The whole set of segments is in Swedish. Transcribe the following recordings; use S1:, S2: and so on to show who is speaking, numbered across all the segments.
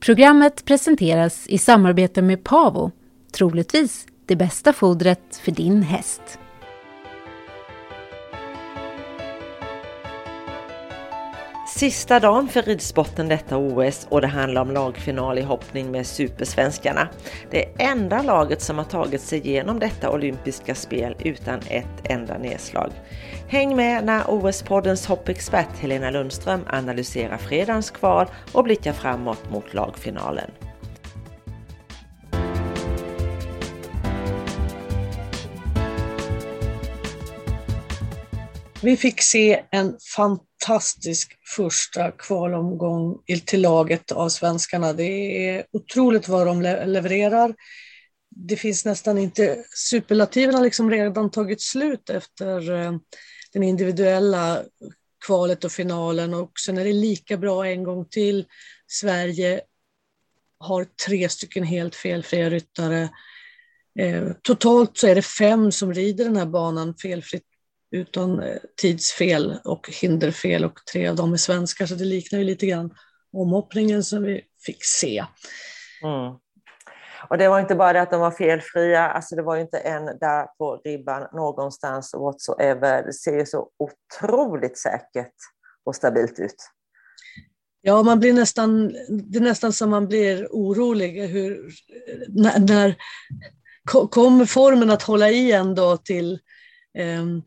S1: Programmet presenteras i samarbete med Pavo, troligtvis det bästa fodret för din häst.
S2: Sista dagen för ridsporten detta OS och det handlar om lagfinal i hoppning med Supersvenskarna. Det enda laget som har tagit sig igenom detta olympiska spel utan ett enda nedslag. Häng med när OS-poddens hoppexpert Helena Lundström analyserar fredagens kval och blickar framåt mot lagfinalen.
S3: Vi fick se en fantastisk första kvalomgång till laget av svenskarna. Det är otroligt vad de levererar. Det finns nästan inte, superlativen har liksom redan tagit slut efter eh, den individuella kvalet och finalen och sen är det lika bra en gång till. Sverige har tre stycken helt felfria ryttare. Eh, totalt så är det fem som rider den här banan felfritt utan eh, tidsfel och hinderfel och tre av dem är svenskar så det liknar ju lite grann omhoppningen som vi fick se.
S2: Mm. Och det var inte bara det att de var felfria, alltså det var inte en där på ribban någonstans whatsoever. Det ser ju så otroligt säkert och stabilt ut.
S3: Ja, man blir nästan, det är nästan som man blir orolig. Hur, när, när kommer formen att hålla i ändå till um,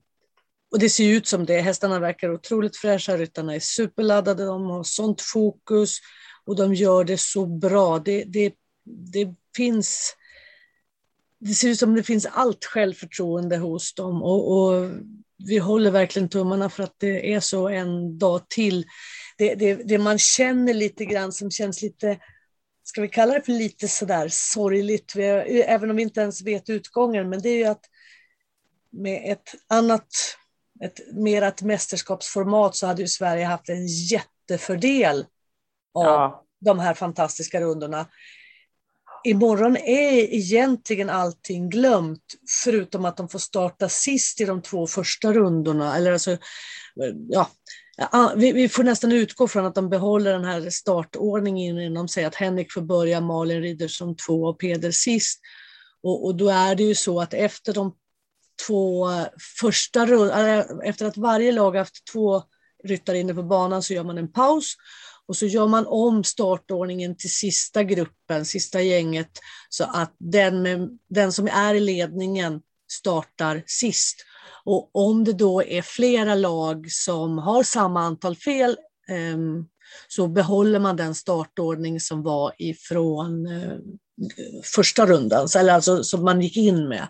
S3: och det ser ut som det. Hästarna verkar otroligt fräscha, ryttarna är superladdade, de har sånt fokus och de gör det så bra. Det, det, det finns det ser ut som det finns allt självförtroende hos dem och, och, vi håller verkligen tummarna för att det är så en dag till. Det, det, det, man känner lite grann som känns lite, ska vi kalla det för lite sådär sorgligt, även om vi inte ens vet utgången, men det är ju att med ett annat ett mer ett mästerskapsformat så hade ju Sverige haft en jättefördel av ja. de här fantastiska rundorna. Imorgon är egentligen allting glömt, förutom att de får starta sist i de två första rundorna. Eller alltså, ja, vi, vi, får nästan utgå från att de behåller den här startordningen inom sig. att Henrik får börja, Malin rider som två och Peder sist. Och, och, då är det ju så att efter de två första rundorna, efter att varje lag haft två ryttare inne på banan så gör man en paus och så gör man om startordningen till sista gruppen, sista gänget, så att den, med, den som är i ledningen startar sist. Och om det då är flera lag som har samma antal fel um, så behåller man den startordning som var ifrån uh, första rundan, eller alltså som man gick in med.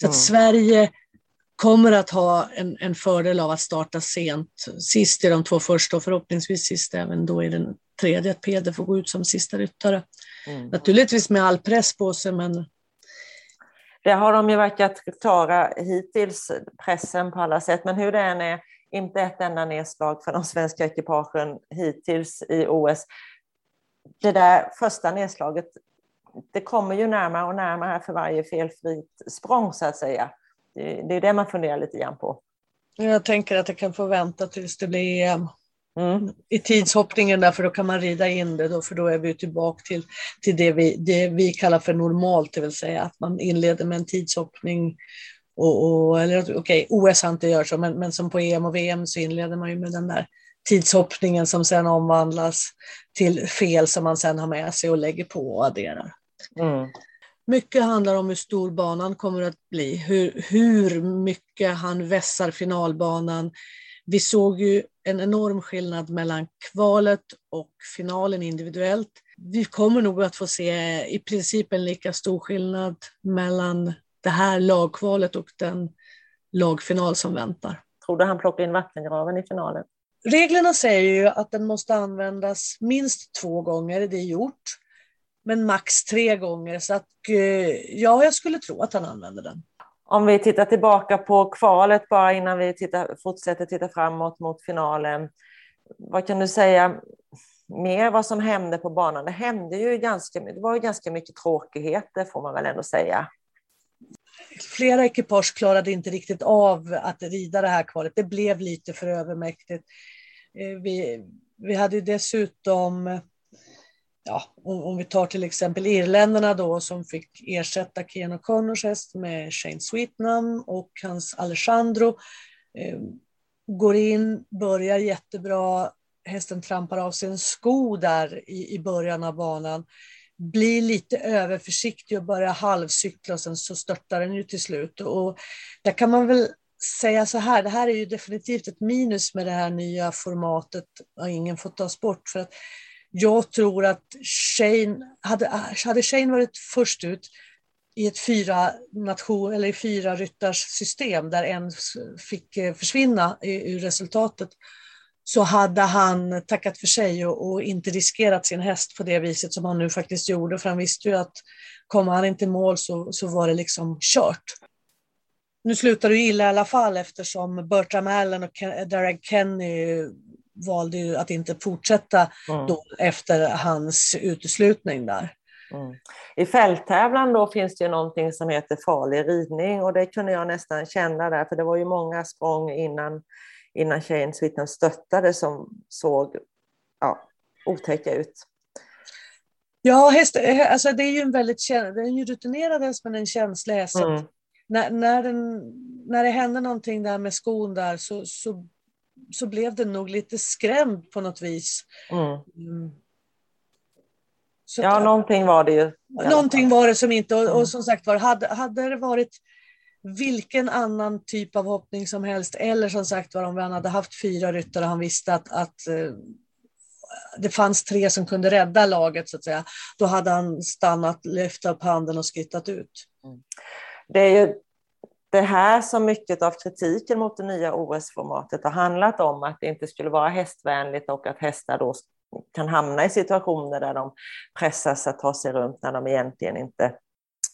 S3: Så att Sverige kommer att ha en, en, fördel av att starta sent, sist i de två första och förhoppningsvis sist även då i den tredje, att Peder får gå ut som sista ryttare. Mm. Naturligtvis med all press på sig, men
S2: det har de ju verkat klara hittills, pressen på alla sätt. Men hur det än är, inte ett enda nedslag för de svenska ekipagen hittills i OS. Det där första nedslaget, det kommer ju närmare och närmare för varje felfritt språng så att säga. Det, är det man funderar lite grann på.
S3: Jag tänker att det kan få vänta tills det blir EM. Mm. i tidshoppningen där, för då kan man rida in det, då, för då är vi tillbaka till, till det, vi, det vi kallar för normalt, det vill säga att man inleder med en tidshoppning. Och, och, eller okej, okay, OS har inte gjort så, men, men som på EM och VM så inleder man ju med den där tidshoppningen som sen omvandlas till fel som man sen har med sig och lägger på och adderar. Mm. Mycket handlar om hur stor banan kommer att bli, hur, hur mycket han vässar finalbanan. Vi såg ju en enorm skillnad mellan kvalet och finalen individuellt. Vi kommer nog att få se i princip en lika stor skillnad mellan det här lagkvalet och den lagfinal som väntar.
S2: Tror du han plockar in vattengraven i finalen?
S3: Reglerna säger ju att den måste användas minst två gånger, det är gjort, men max tre gånger. Så att, eh, ja, jag skulle tro att han använder den.
S2: Om vi tittar tillbaka på kvalet bara innan vi tittar, fortsätter titta framåt mot finalen. Vad kan du säga mer vad som hände på banan? Det hände ju ganska, det var ju ganska mycket tråkigheter får man väl ändå säga.
S3: Flera ekipage klarade inte riktigt av att rida det här kvalet. Det blev lite för övermäktigt. Eh, vi, vi hade dessutom ja, om, om, vi tar till exempel irländarna då som fick ersätta Kian O'Connors häst med Shane Sweetnam och hans Alejandro. Eh, går in, börjar jättebra, hästen trampar av sig en sko där i, i början av banan. Blir lite överförsiktig och börjar halvcykla och sen så störtar den ju till slut. Och där kan man väl säga så här, det här är ju definitivt ett minus med det här nya formatet, har ingen fått tas bort. För att jag tror att Shane, hade, hade Shane varit först ut i ett fyra nation eller i fyra ryttars system där en fick eh, försvinna ur resultatet så hade han tackat för sig och, och, inte riskerat sin häst på det viset som han nu faktiskt gjorde. För han visste ju att kommer han inte i mål så, så var det liksom kört. Nu slutar det illa i alla fall eftersom Bertram Allen och Derek Kenny valde ju att inte fortsätta mm. då efter hans uteslutning där.
S2: Mm. I fälttävlan då finns det ju någonting som heter farlig ridning och det kunde jag nästan känna där, för det var ju många språng innan, innan tjejen Switten stöttade som såg ja, otäcka ut.
S3: Ja, häst, alltså det är ju en väldigt det är en rutinerad häst men en känslig häst. Mm. När, när, den, när det händer någonting där med skon där så, så så blev den nog lite skrämd på något vis. Mm.
S2: Mm. ja, att, någonting var det ju.
S3: Någonting var det som inte, och, och som sagt var, hade, hade det varit vilken annan typ av hoppning som helst, eller som sagt var om han hade haft fyra ryttare och han visste att, att uh, det fanns tre som kunde rädda laget, så att säga, då hade han stannat, lyft upp handen och skrittat ut. Mm.
S2: Det är ju det här som mycket av kritiken mot det nya OS-formatet har handlat om, att det inte skulle vara hästvänligt och att hästar då kan hamna i situationer där de pressas att ta sig runt när de egentligen inte,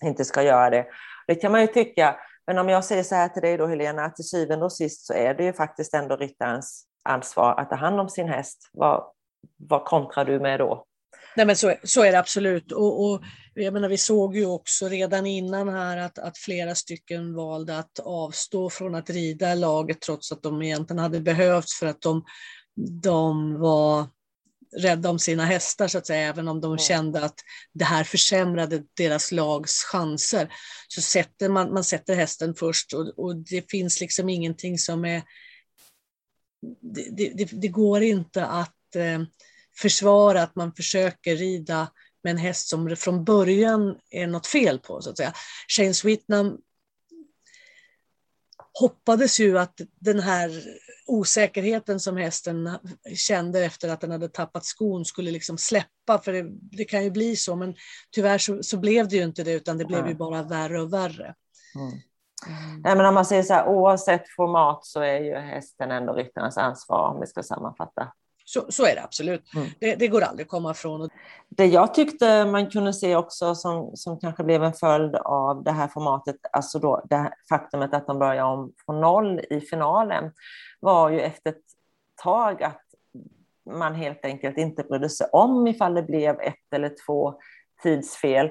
S2: inte ska göra det. Det kan man ju tycka, men om jag säger så här till dig då Helena, att till syvende och sist så är det ju faktiskt ändå ryttarens ansvar att ta hand om sin häst. Vad, vad kontrar du med då?
S3: Nej, men så, så är det absolut. Och, och, jag menar, vi såg ju också redan innan här att, att flera stycken valde att avstå från att rida laget trots att de egentligen hade behövts för att de, de var rädda om sina hästar, så att säga, även om de mm. kände att det här försämrade deras lags chanser. Så sätter man, man sätter hästen först och, och det finns liksom ingenting som är... Det, det, det går inte att eh, försvara att man försöker rida med en häst som det från början är något fel på. så att säga. Shane Sweetnam hoppades ju att den här osäkerheten som hästen kände efter att den hade tappat skon skulle liksom släppa, för det, det kan ju bli så, men tyvärr så, så, blev det ju inte det, utan det blev ju bara värre och värre.
S2: Mm. Mm. Nej, men om man säger så här, oavsett format så är ju hästen ändå ryttarens ansvar, om vi ska sammanfatta.
S3: Så, så är det absolut. Mm. Det, det, går aldrig att komma ifrån.
S2: Det jag tyckte man kunde se också som, som kanske blev en följd av det här formatet, alltså då det faktumet att de börjar om från noll i finalen, var ju efter ett tag att man helt enkelt inte brydde sig om ifall det blev ett eller två tidsfel.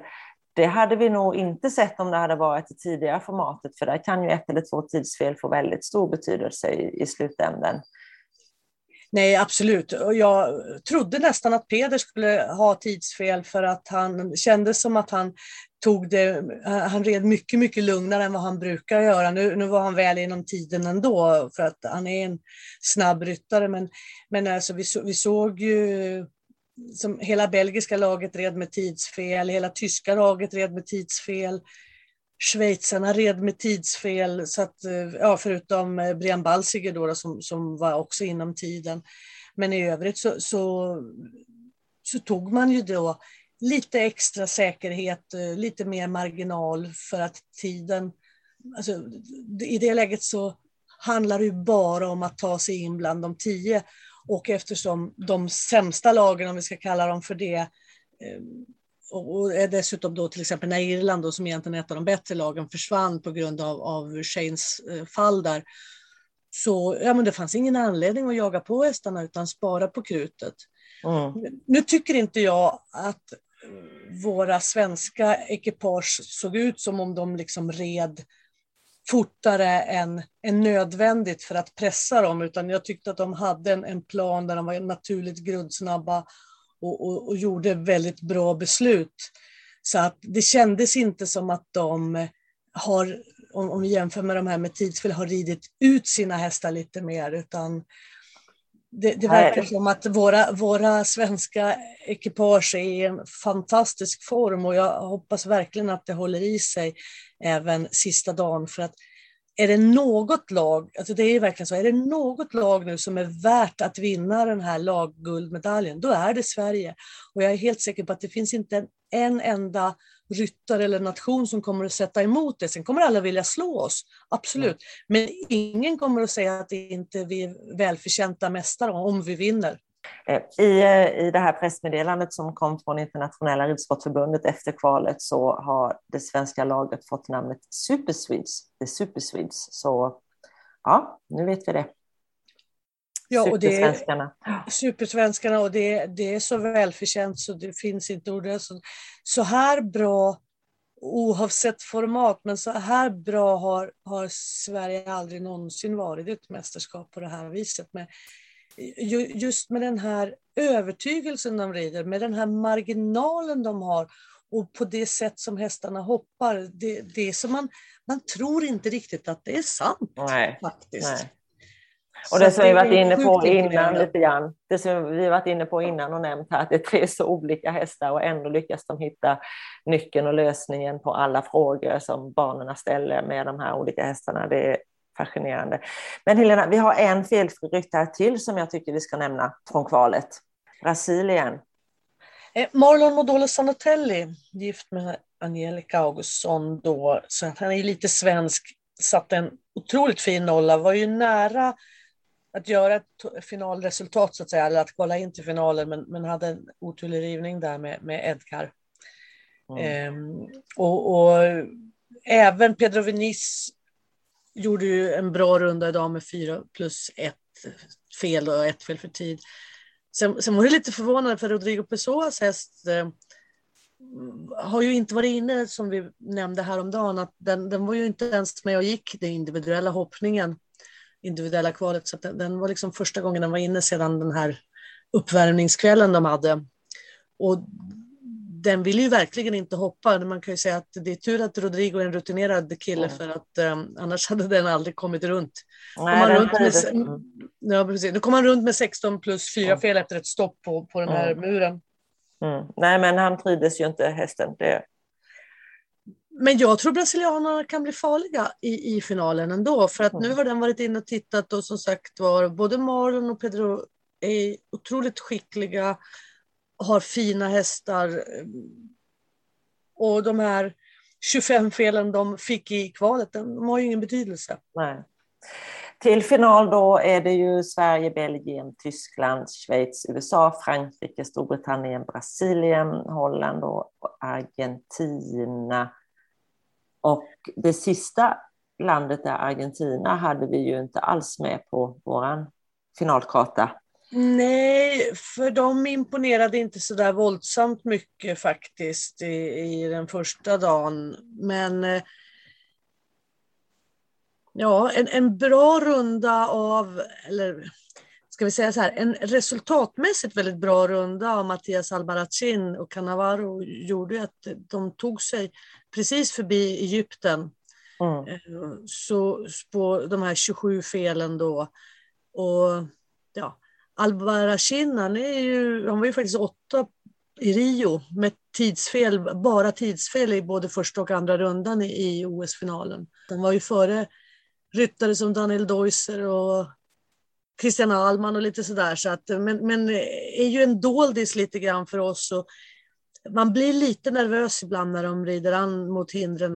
S2: Det hade vi nog inte sett om det hade varit det tidigare formatet, för där kan ju ett eller två tidsfel få väldigt stor betydelse i, i slutänden.
S3: Nej, absolut. Och jag trodde nästan att Peder skulle ha tidsfel för att han kändes som att han tog det, han red mycket, mycket lugnare än vad han brukar göra. Nu, nu var han väl inom tiden ändå för att han är en snabb ryttare. Men, men alltså vi, så, vi såg ju som hela belgiska laget red med tidsfel, hela tyska laget red med tidsfel. Schweizarna red med tidsfel, så att, eh, ja, förutom eh, Brian Balsiger då, då, som, som var också inom tiden. Men i övrigt så, så, så tog man ju då lite extra säkerhet, eh, lite mer marginal för att tiden... Alltså, I det läget så handlar det ju bara om att ta sig in bland de tio. Och eftersom de sämsta lagen, om vi ska kalla dem för det, och är dessutom då till exempel när Irland, då, som egentligen är ett av de bättre lagen, försvann på grund av, av Shanes eh, fall där, så ja, men det fanns ingen anledning att jaga på hästarna utan spara på krutet. Mm. Nu tycker inte jag att våra svenska ekipage såg ut som om de liksom red fortare än, än nödvändigt för att pressa dem, utan jag tyckte att de hade en, en plan där de var naturligt grundsnabba och, och, och, gjorde väldigt bra beslut. Så att det kändes inte som att de har, om, om vi jämför med de här med tidsfel, har ridit ut sina hästar lite mer, utan det, det verkar som att våra, våra svenska ekipage är i en fantastisk form och jag hoppas verkligen att det håller i sig även sista dagen. För att är det något lag, alltså det är verkligen så, är det något lag nu som är värt att vinna den här lagguldmedaljen, då är det Sverige. Och jag är helt säker på att det finns inte en enda ryttare eller nation som kommer att sätta emot det. Sen kommer alla vilja slå oss, absolut. Men ingen kommer att säga att det inte är vi välförtjänta mästare om vi vinner.
S2: Eh, I, eh, I det här pressmeddelandet som kom från Internationella ridsportförbundet efter kvalet så har det svenska laget fått namnet Super Swedes. The Super Swedes. Så ja, nu vet vi det.
S3: Ja, och det är, supersvenskarna och det, det är så välförtjänt så det finns inte ord. Så, så här bra, oavsett format, men så här bra har, har Sverige aldrig någonsin varit i ett mästerskap på det här viset. Med, just med den här övertygelsen de rider, med den här marginalen de har och på det sätt som hästarna hoppar. Det, det är som man, man tror inte riktigt att det är sant.
S2: Nej,
S3: faktiskt.
S2: Nej. Och det som vi varit inne på innan lite grann, det som vi varit inne på innan och nämnt här, att det är tre så olika hästar och ändå lyckas de hitta nyckeln och lösningen på alla frågor som barnen ställer med de här olika hästarna. Det är fascinerande. Men Helena, vi har en felfri ryttare till som jag tycker vi ska nämna från kvalet. Brasilien.
S3: Eh, Marlon Modolo Sanotelli, gift med Angelica Augustsson då, så han är lite svensk, satte en otroligt fin nolla, var ju nära att göra ett finalresultat så att säga, eller att kvala in till finalen, men, men hade en oturlig rivning där med, med Edgar. Mm. Ehm, och, och, även Pedro Viniz gjorde ju en bra runda idag med fyra plus ett fel och ett fel för tid. Sen, sen var det lite förvånande för Rodrigo Pessoas häst eh, har ju inte varit inne, som vi nämnde häromdagen, att den, den var ju inte ens med och gick den individuella hoppningen individuella kvalet. Så den, den, var liksom första gången den var inne sedan den här uppvärmningskvällen de hade. Och den vill ju verkligen inte hoppa. Man kan ju säga att det är tur att Rodrigo är en rutinerad kille mm. för att um, annars hade den aldrig kommit runt. Nej, kom runt med, ja, precis. Nu kom han runt med 16 plus 4 mm. fel efter ett stopp på, på den här muren.
S2: Mm. Nej, men han trivdes ju inte, hästen. Det,
S3: men jag tror brasilianerna kan bli farliga i, i finalen ändå, för att nu mm. har den varit inne och tittat och som sagt var både Marlon och Pedro är otroligt skickliga, har fina hästar. Och de här 25 felen de fick i kvalet, de har ju ingen betydelse.
S2: Nej. Till final då är det ju Sverige, Belgien, Tyskland, Schweiz, USA, Frankrike, Storbritannien, Brasilien, Holland och Argentina. Och det sista landet där Argentina hade vi ju inte alls med på våran finalkarta.
S3: Nej, för de imponerade inte så där våldsamt mycket faktiskt i, i den första dagen. Men eh, ja, en, en bra runda av, eller ska vi säga så här, en resultatmässigt väldigt bra runda av Mattias Albarracin och Cannavaro gjorde att de tog sig precis förbi Egypten. Mm. Eh, så på de här 27 felen då. Och ja, Albarracin, han, är ju, han var ju faktiskt åtta i Rio med tidsfel, bara tidsfel i både första och andra rundan i, i OS-finalen. Han var ju före ryttare som Daniel Deusser och Christian Alman och lite sådär. Så att, men, men är ju en doldis lite grann för oss. Och man blir lite nervös ibland när de rider an mot hindren.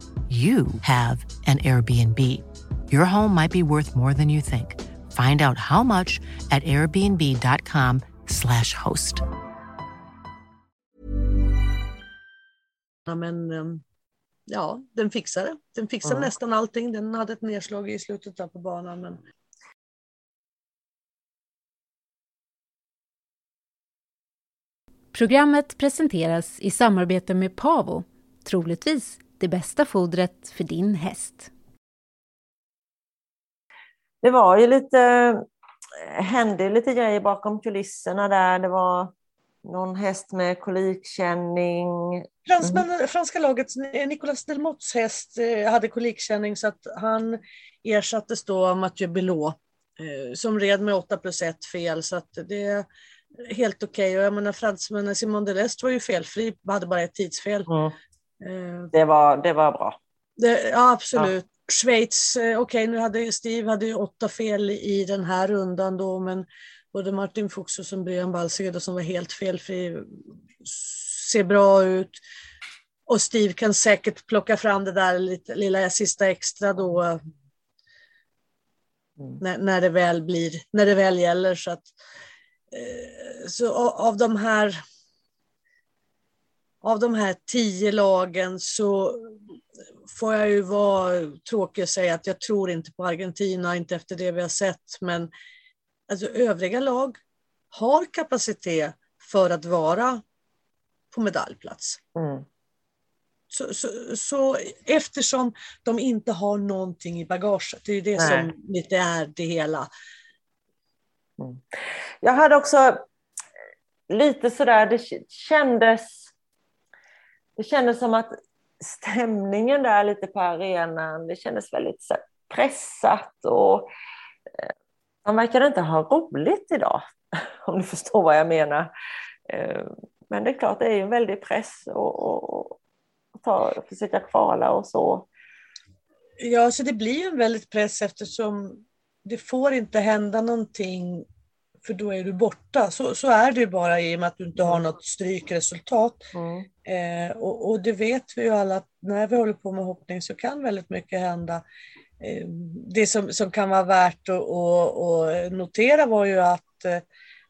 S4: you have an Airbnb. Your home might be worth more than you think. Find out how much at airbnb.com slash host.
S3: Men ehm, ja, den fixade. Den fixade mm. nästan allting. Den hade ett nedslag i slutet där på banan. Men...
S1: Programmet presenteras i samarbete med Pavo, troligtvis det bästa fodret för din häst.
S2: Det var ju lite, hände lite grejer bakom kulisserna där. Det var någon häst med kolikkänning.
S3: Fransman, mm. Franska lagets Nicolas Delmots häst eh, hade kolikkänning så att han ersattes då av Mathieu Belot eh, som red med 8 plus 1 fel. Så att det är helt okej. Okay. Och jag menar fransmännen Simon Delest var ju felfri, hade bara ett tidsfel. Mm.
S2: Eh, det var, det var bra.
S3: Det, ja, absolut. Ja. Schweiz, eh, okej okay, nu hade Steve hade ju åtta fel i den här rundan då, men både Martin Fuchs och Brian Balseged som var helt felfri ser bra ut. Och Steve kan säkert plocka fram det där lite, lilla sista extra då. Mm. När, när, det väl blir, när det väl gäller. Så, att, eh, så av de här av de här tio lagen så får jag ju vara tråkig och säga att jag tror inte på Argentina, inte efter det vi har sett. Men alltså, övriga lag har kapacitet för att vara på medaljplats. Mm. Så, så, så, eftersom de inte har någonting i bagaget, det är det Nej. som lite är det hela.
S2: Mm. Jag hade också lite sådär, det kändes, det kändes som att stämningen där lite på arenan, det kändes väldigt så pressat och eh, de man verkade inte ha roligt idag, om du förstår vad jag menar. Eh, men det är klart, det är en väldig press och, ta, försöka kvala och så.
S3: Ja, så det blir en väldigt press eftersom det får inte hända någonting för då är du borta. Så, så är det bara i och med att du inte har mm. något strykresultat. Mm. Eh, och, och, det vet vi ju alla att när vi håller på med hoppning så kan väldigt mycket hända. Eh, det som, som kan vara värt att, att, att notera var ju att eh,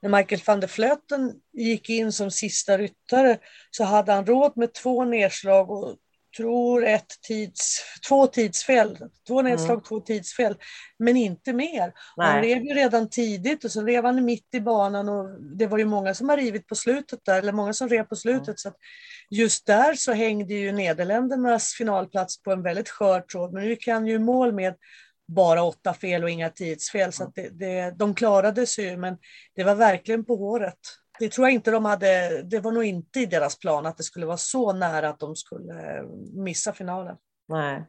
S3: när Michael van der Vleuten gick in som sista ryttare så hade han råd med två nedslag och tror ett tids, två tidsfel. Två nedslag, mm. två tidsfel. Men inte mer. Han rev ju redan tidigt och så rev han mitt i banan och det var ju många som har rivit på slutet där, eller många som rev på slutet. Mm. Så just där så hängde ju Nederländernas finalplats på en väldigt skör tråd. Men nu han ju mål med bara åtta fel och inga tidsfel. Så det, det, de klarade sig ju, men det var verkligen på håret. Det tror jag inte de hade, det var nog inte i deras plan att det skulle vara så nära att de skulle missa finalen.
S2: Nej,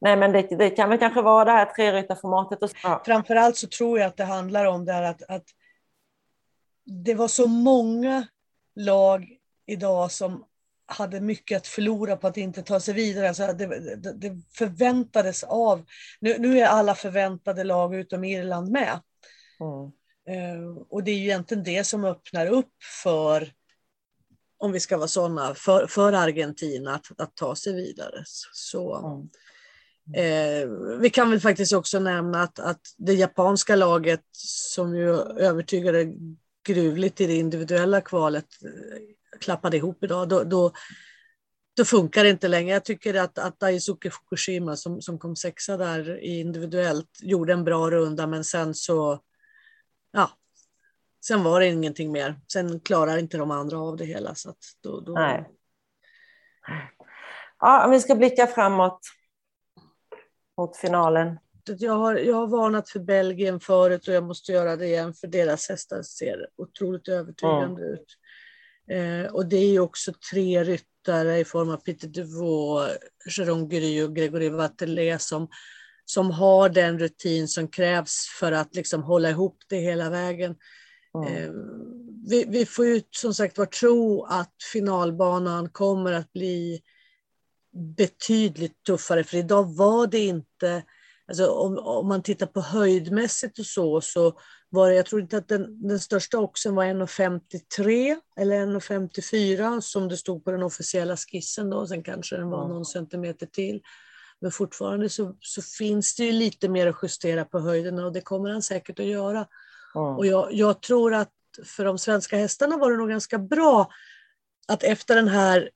S2: Nej men det, det kan väl kanske vara det här treryttarformatet. Och...
S3: Ja. Framförallt så tror jag att det handlar om det här att, att det var så många lag idag som hade mycket att förlora på att inte ta sig vidare. Alltså det, det, det förväntades av, nu, nu, är alla förväntade lag utom Irland med. Mm. Uh, och det är ju egentligen det som öppnar upp för, om vi ska vara sådana, för, för Argentina att, att ta sig vidare. Så, mm. uh, vi kan väl faktiskt också nämna att, att det japanska laget som ju övertygade gruvligt i det individuella kvalet klappade ihop idag, då, då, då funkar det inte längre. Jag tycker att, att Daisuke Fukushima som, som kom sexa där individuellt gjorde en bra runda, men sen så, ja, sen var det ingenting mer. Sen klarar inte de andra av det hela. Så då, då...
S2: Nej. Ja, om vi ska blicka framåt mot finalen.
S3: Jag har, jag har varnat för Belgien förut och jag måste göra det igen för deras hästar ser otroligt övertygande mm. ut. Eh, och det är också tre ryttare i form av Peter Devaux, Jérôme Gry och Gregory Vatelet som, som har den rutin som krävs för att liksom hålla ihop det hela vägen. Mm. Vi, vi, får ju som sagt var tro att finalbanan kommer att bli betydligt tuffare, för idag var det inte Alltså om, om man tittar på höjdmässigt och så, så var det, jag tror inte att den, den största oxen var 1,53 eller 1,54 som det stod på den officiella skissen då, sen kanske den var någon centimeter till. Men fortfarande så, så finns det ju lite mer att justera på höjderna och det kommer han säkert att göra. Mm. Och jag, jag tror att för de svenska hästarna var det nog ganska bra att efter den här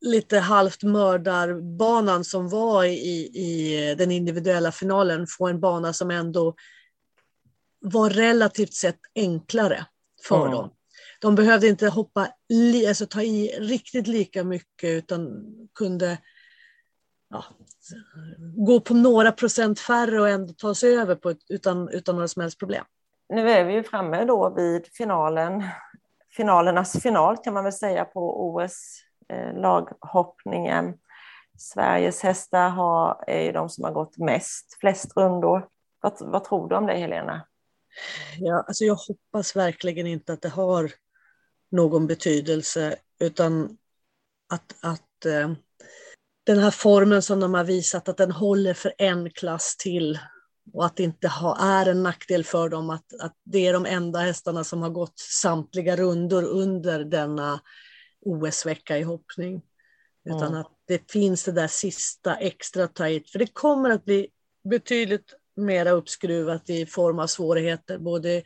S3: lite halvt mördarbanan som var i, i den individuella finalen få en bana som ändå var relativt sett enklare för mm. dem. De behövde inte hoppa, alltså ta i riktigt lika mycket utan kunde ja, gå på några procent färre och ändå ta sig över på, utan, utan några som helst problem.
S2: Nu är vi ju framme då vid finalen, finalernas final kan man väl säga på OS Eh, laghoppningen. Sveriges hästar har, är ju de som har gått mest, flest rundor. Vad, vad tror du om det, Helena?
S3: Ja, alltså jag hoppas verkligen inte att det har någon betydelse, utan att, att eh, den här formen som de har visat, att den håller för en klass till och att det inte ha, är en nackdel för dem att, att det är de enda hästarna som har gått samtliga rundor under denna OS-vecka i hoppning. Utan mm. att det finns det där sista extra tajt. För det kommer att bli betydligt mera uppskruvat i form av svårigheter. Både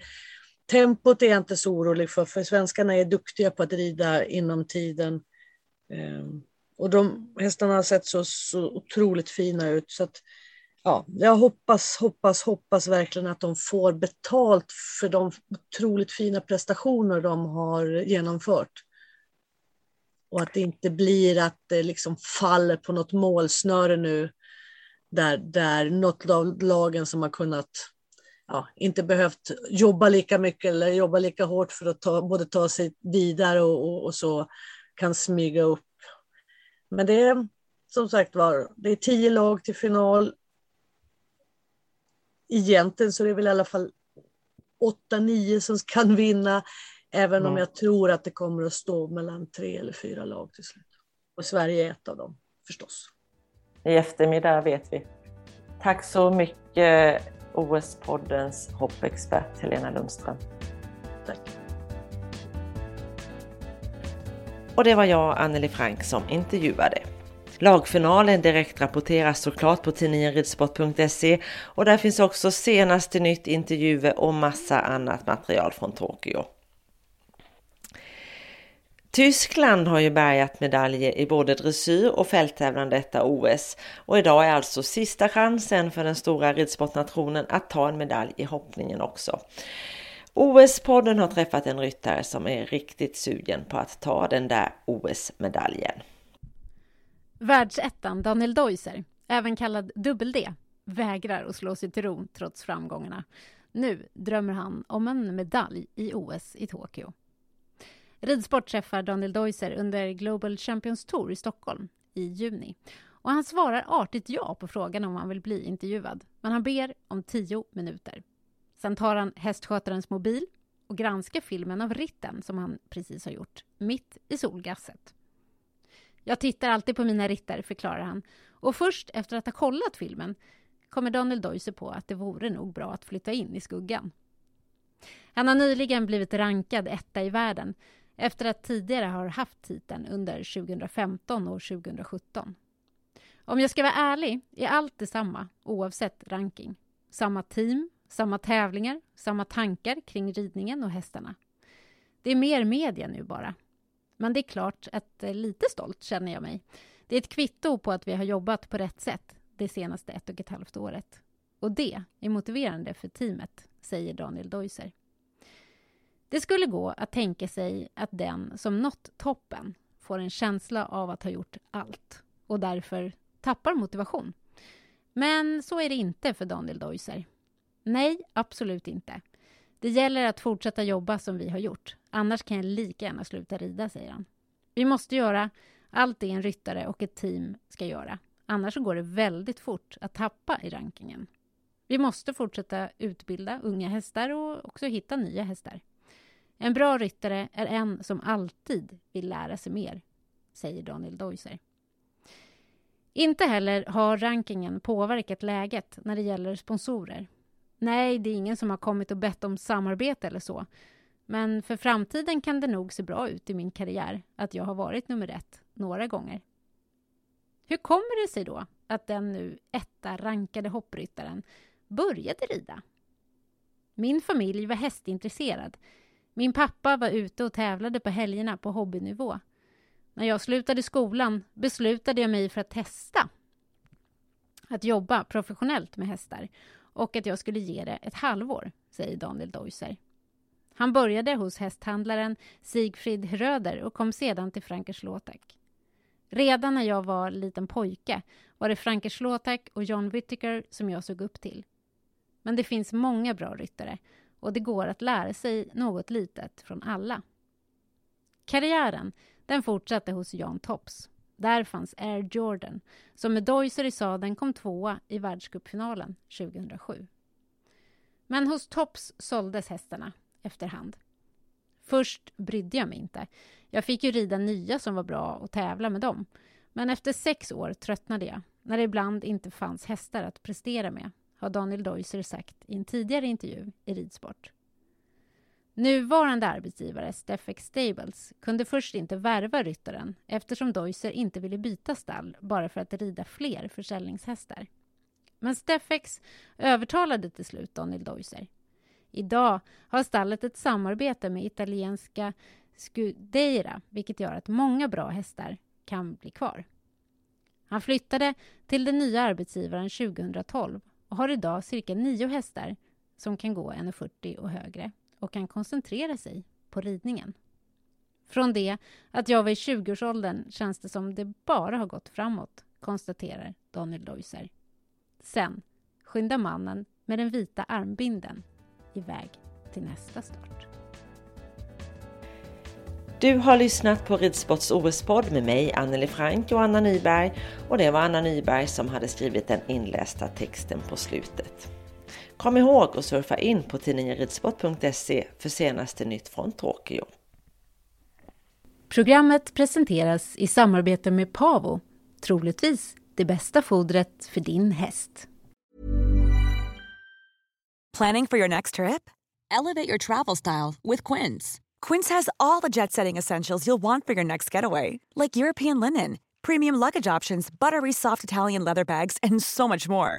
S3: tempot är jag inte så orolig för, för svenskarna är duktiga på att rida inom tiden. Och de hästarna har sett så, så otroligt fina ut. Så att, ja, jag hoppas, hoppas, hoppas verkligen att de får betalt för de otroligt fina prestationer de har genomfört. Och att det inte blir att det liksom faller på något målsnöre nu där, där något av lagen som har kunnat ja, inte behövt jobba lika mycket eller jobba lika hårt för att ta, både ta sig vidare och, och, och så kan smyga upp. Men det är som sagt var, det är tio lag till final. Egentligen så är det väl i alla fall åtta, nio som kan vinna. Även mm. om jag tror att det kommer att stå mellan tre eller fyra lag till slut. Och Sverige är ett av dem förstås.
S2: I eftermiddag vet vi. Tack så mycket OS-poddens hoppexpert Helena Lundström.
S3: Tack.
S2: Och det var jag, Anneli Frank, som intervjuade. Lagfinalen direkt rapporteras såklart på tidningen ridsport.se och där finns också senaste nytt, intervjuer och massa annat material från Tokyo. Tyskland har ju bärgat medaljer i både dressyr och fälttävlan detta OS och idag är alltså sista chansen för den stora ridsportnationen att ta en medalj i hoppningen också. OS-podden har träffat en ryttare som är riktigt sugen på att ta den där OS-medaljen.
S1: Världsettan Daniel Deuser, även kallad Dubbel-D, vägrar att slå sig till ro trots framgångarna. Nu drömmer han om en medalj i OS i Tokyo. Ridsport träffar Daniel Deuser under Global Champions Tour i Stockholm i juni. Och han svarar artigt ja på frågan om han vill bli intervjuad. Men han ber om tio minuter. Sen tar han hästskötarens mobil och granskar filmen av ritten som han precis har gjort, mitt i solgasset. Jag tittar alltid på mina ritter, förklarar han. Och först efter att ha kollat filmen kommer Daniel Deuser på att det vore nog bra att flytta in i skuggan. Han har nyligen blivit rankad etta i världen efter att tidigare ha haft titeln under 2015 och 2017. Om jag ska vara ärlig är allt detsamma oavsett ranking. Samma team, samma tävlingar, samma tankar kring ridningen och hästarna. Det är mer media nu bara. Men det är klart att eh, lite stolt känner jag mig. Det är ett kvitto på att vi har jobbat på rätt sätt det senaste ett och ett halvt året. Och det är motiverande för teamet, säger Daniel Deuser. Det skulle gå att tänka sig att den som nått toppen får en känsla av att ha gjort allt och därför tappar motivation. Men så är det inte för Daniel Deuser. Nej, absolut inte. Det gäller att fortsätta jobba som vi har gjort. Annars kan jag lika gärna sluta rida, säger han. Vi måste göra allt det en ryttare och ett team ska göra. Annars går det väldigt fort att tappa i rankingen. Vi måste fortsätta utbilda unga hästar och också hitta nya hästar. En bra ryttare är en som alltid vill lära sig mer, säger Daniel Deuser. Inte heller har rankingen påverkat läget när det gäller sponsorer. Nej, det är ingen som har kommit och bett om samarbete eller så. Men för framtiden kan det nog se bra ut i min karriär att jag har varit nummer ett några gånger. Hur kommer det sig då att den nu etta rankade hoppryttaren började rida? Min familj var hästintresserad min pappa var ute och tävlade på helgerna på hobbynivå. När jag slutade skolan beslutade jag mig för att testa att jobba professionellt med hästar och att jag skulle ge det ett halvår, säger Daniel Deuser. Han började hos hästhandlaren Sigfrid Röder och kom sedan till Franker Slåtak. Redan när jag var liten pojke var det Franker Slåtak och John Whittaker som jag såg upp till. Men det finns många bra ryttare och det går att lära sig något litet från alla. Karriären den fortsatte hos Jan Tops. Där fanns Air Jordan som med Deuser i sadeln kom tvåa i världscupfinalen 2007. Men hos Tops såldes hästarna efterhand. Först brydde jag mig inte. Jag fick ju rida nya som var bra och tävla med dem. Men efter sex år tröttnade jag när det ibland inte fanns hästar att prestera med har Daniel Deuser sagt i en tidigare intervju i Ridsport. Nuvarande arbetsgivare, Steffex Stables, kunde först inte värva ryttaren eftersom Deuser inte ville byta stall bara för att rida fler försäljningshästar. Men Steffex övertalade till slut Daniel Deuser. Idag har stallet ett samarbete med italienska Scudeira vilket gör att många bra hästar kan bli kvar. Han flyttade till den nya arbetsgivaren 2012 och har idag cirka nio hästar som kan gå 1,40 och högre och kan koncentrera sig på ridningen. Från det att jag var i 20-årsåldern känns det som det bara har gått framåt, konstaterar Daniel Deuser. Sen skyndar mannen med den vita armbinden iväg till nästa start.
S2: Du har lyssnat på Ridsports OS-podd med mig, Anneli Frank och Anna Nyberg. Och det var Anna Nyberg som hade skrivit den inlästa texten på slutet. Kom ihåg att surfa in på tidningen ridsport.se för senaste nytt från Tokyo.
S1: Programmet presenteras i samarbete med Pavo, troligtvis det bästa fodret för din häst.
S5: Planning for your next trip? Elevate your travel style with Quince. Quince has all the jet setting essentials you'll want for your next getaway, like European linen, premium luggage options, buttery soft Italian leather bags, and so much more.